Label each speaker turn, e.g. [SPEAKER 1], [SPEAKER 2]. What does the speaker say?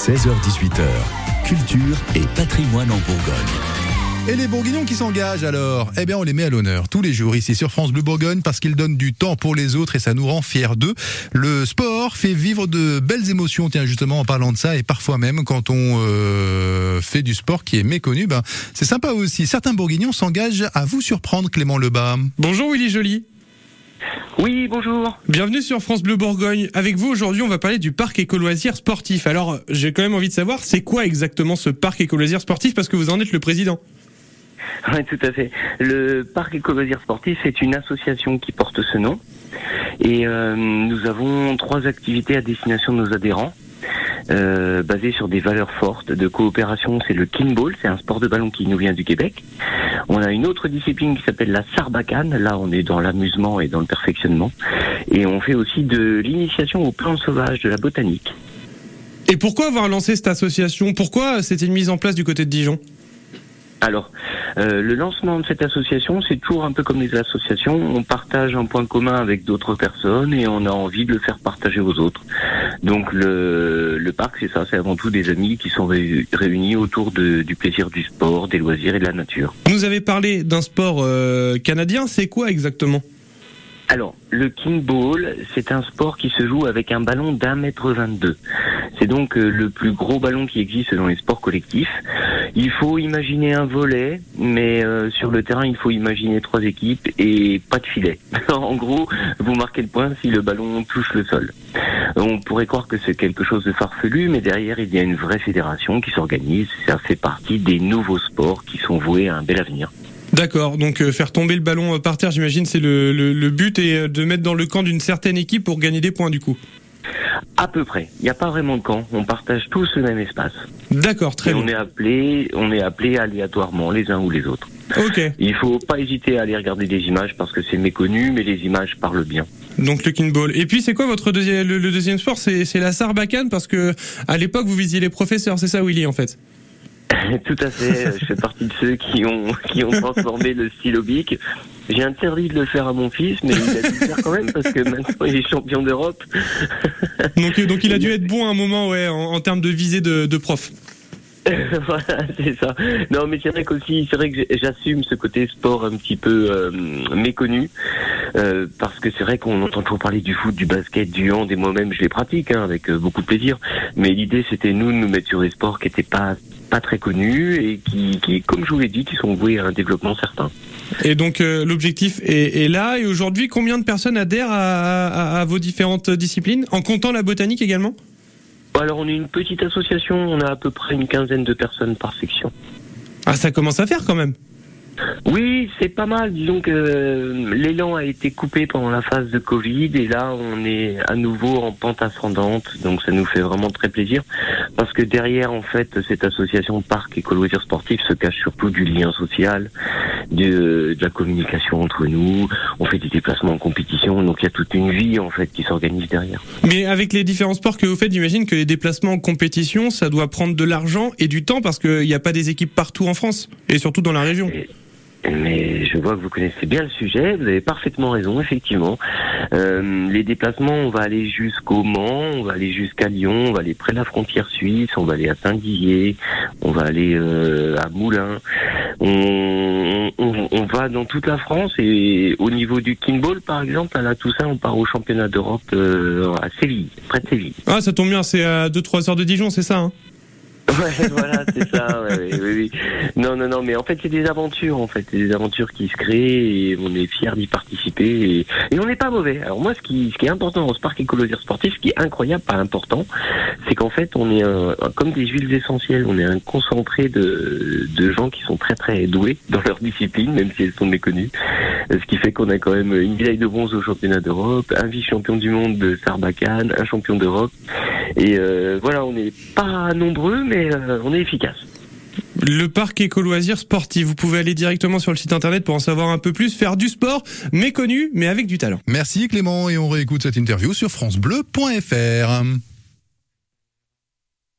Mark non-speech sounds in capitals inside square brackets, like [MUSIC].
[SPEAKER 1] 16h18h, culture et patrimoine en Bourgogne.
[SPEAKER 2] Et les Bourguignons qui s'engagent alors? Eh bien, on les met à l'honneur tous les jours ici sur France Bleu Bourgogne parce qu'ils donnent du temps pour les autres et ça nous rend fiers d'eux. Le sport fait vivre de belles émotions, tiens, justement en parlant de ça, et parfois même quand on euh, fait du sport qui est méconnu, ben, c'est sympa aussi. Certains Bourguignons s'engagent à vous surprendre, Clément Lebas.
[SPEAKER 3] Bonjour Willy Joly.
[SPEAKER 4] Oui, bonjour.
[SPEAKER 3] Bienvenue sur France Bleu Bourgogne. Avec vous aujourd'hui, on va parler du parc écoloisir sportif. Alors, j'ai quand même envie de savoir, c'est quoi exactement ce parc écoloisir sportif parce que vous en êtes le président.
[SPEAKER 4] Oui, tout à fait. Le parc écoloisir sportif est une association qui porte ce nom. Et euh, nous avons trois activités à destination de nos adhérents. Euh, basées sur des valeurs fortes de coopération, c'est le kinball, c'est un sport de ballon qui nous vient du Québec. On a une autre discipline qui s'appelle la sarbacane, là on est dans l'amusement et dans le perfectionnement. Et on fait aussi de l'initiation aux plantes sauvages, de la botanique.
[SPEAKER 3] Et pourquoi avoir lancé cette association? Pourquoi c'était une mise en place du côté de Dijon?
[SPEAKER 4] Alors, euh, le lancement de cette association, c'est toujours un peu comme les associations. On partage un point commun avec d'autres personnes et on a envie de le faire partager aux autres. Donc le, le parc, c'est ça, c'est avant tout des amis qui sont réunis autour de, du plaisir du sport, des loisirs et de la nature.
[SPEAKER 3] Vous avez parlé d'un sport euh, canadien, c'est quoi exactement?
[SPEAKER 4] Alors, le king ball, c'est un sport qui se joue avec un ballon d'un mètre vingt-deux. C'est donc euh, le plus gros ballon qui existe dans les sports collectifs. Il faut imaginer un volet, mais euh, sur le terrain, il faut imaginer trois équipes et pas de filet. [LAUGHS] en gros, vous marquez le point si le ballon touche le sol. On pourrait croire que c'est quelque chose de farfelu, mais derrière, il y a une vraie fédération qui s'organise. Ça fait partie des nouveaux sports qui sont voués à un bel avenir.
[SPEAKER 3] D'accord, donc euh, faire tomber le ballon euh, par terre, j'imagine, c'est le, but et de mettre dans le camp d'une certaine équipe pour gagner des points du coup.
[SPEAKER 4] À peu près. Il n'y a pas vraiment de camp. On partage tous le même espace.
[SPEAKER 3] D'accord, très bien.
[SPEAKER 4] On est appelé, on est appelé aléatoirement les uns ou les autres.
[SPEAKER 3] Ok.
[SPEAKER 4] Il faut pas hésiter à aller regarder des images parce que c'est méconnu, mais les images parlent bien.
[SPEAKER 3] Donc le kinball. Et puis c'est quoi votre deuxième, le, deuxième sport? C'est la sarbacane parce que à l'époque vous visiez les professeurs, c'est ça Willy en fait? [LAUGHS]
[SPEAKER 4] Tout à fait. Je fais partie de ceux qui ont qui ont transformé le stylo bic. J'ai interdit de le faire à mon fils, mais il a dû le faire quand même parce que maintenant il est champion d'Europe. [LAUGHS]
[SPEAKER 3] donc donc il a dû être bon à un moment, ouais, en, termes de visée de, de prof. [LAUGHS]
[SPEAKER 4] voilà, c'est ça. Non, mais c'est vrai qu'aussi, c'est vrai que j'assume ce côté sport un petit peu euh, méconnu, euh, parce que c'est vrai qu'on entend toujours parler du foot, du basket, du hand, et moi-même je les pratique hein, avec euh, beaucoup de plaisir. Mais l'idée, c'était nous de nous mettre sur des sports qui n'étaient pas pas très connus et qui, qui, comme je vous l'ai dit, qui sont voués à un développement certain.
[SPEAKER 3] Et donc l'objectif est, est, là. Et aujourd'hui, combien de personnes adhèrent à, à, à vos différentes disciplines, en comptant la botanique également?
[SPEAKER 4] Alors on est une petite association, on a à peu près une quinzaine de personnes par section.
[SPEAKER 3] Ah ça commence à faire quand même
[SPEAKER 4] oui, c'est pas mal. Disons que euh, l'élan a été coupé pendant la phase de Covid et là on est à nouveau en pente ascendante. Donc ça nous fait vraiment très plaisir parce que derrière en fait cette association Parc et Loisirs Sportifs se cache surtout du lien social, de, de, la communication entre nous. On fait des déplacements en compétition, donc il y a toute une vie en fait qui s'organise derrière.
[SPEAKER 3] Mais avec les différents sports que vous faites, j'imagine que les déplacements en compétition, ça doit prendre de l'argent et du temps parce qu'il n'y a pas des équipes partout en France et surtout dans la région.
[SPEAKER 4] Mais je vois que vous connaissez bien le sujet, vous avez parfaitement raison, effectivement. Euh, les déplacements, on va aller jusqu'au Mans, on va aller jusqu'à Lyon, on va aller près de la frontière suisse, on va aller à Saint-Dizier, on va aller euh, à Moulins. On, on, on, va dans toute la France et au niveau du kinball, par exemple, à la Toussaint, on part au championnat d'Europe euh, à Séville, près de Séville.
[SPEAKER 3] Ah, ça tombe bien, c'est à 2-3 heures de Dijon, c'est ça hein?
[SPEAKER 4] Ouais, [LAUGHS] voilà, c'est ça. Oui, oui. Non, non, non, mais en fait, c'est des aventures, en fait, des aventures qui se créent et on est fiers d'y participer et, on n'est pas mauvais. Alors moi, ce qui, ce qui est important dans ce parc écologique sportif, ce qui est incroyable, pas important, c'est qu'en fait, on est un, comme des huiles essentielles, on est un concentré de, de gens qui sont très très doués dans leur discipline, même si elles sont méconnues. Ce qui fait qu'on a quand même une médaille de bronze au championnat d'Europe, un vice-champion du monde de Sarbacane, un champion d'Europe. Et euh, voilà, on n'est pas nombreux, mais euh, on est efficace.
[SPEAKER 3] Le parc éco-loisirs sportif. Vous pouvez aller directement sur le site internet pour en savoir un peu plus, faire du sport, méconnu, mais avec du talent.
[SPEAKER 2] Merci Clément, et on réécoute cette interview sur FranceBleu.fr.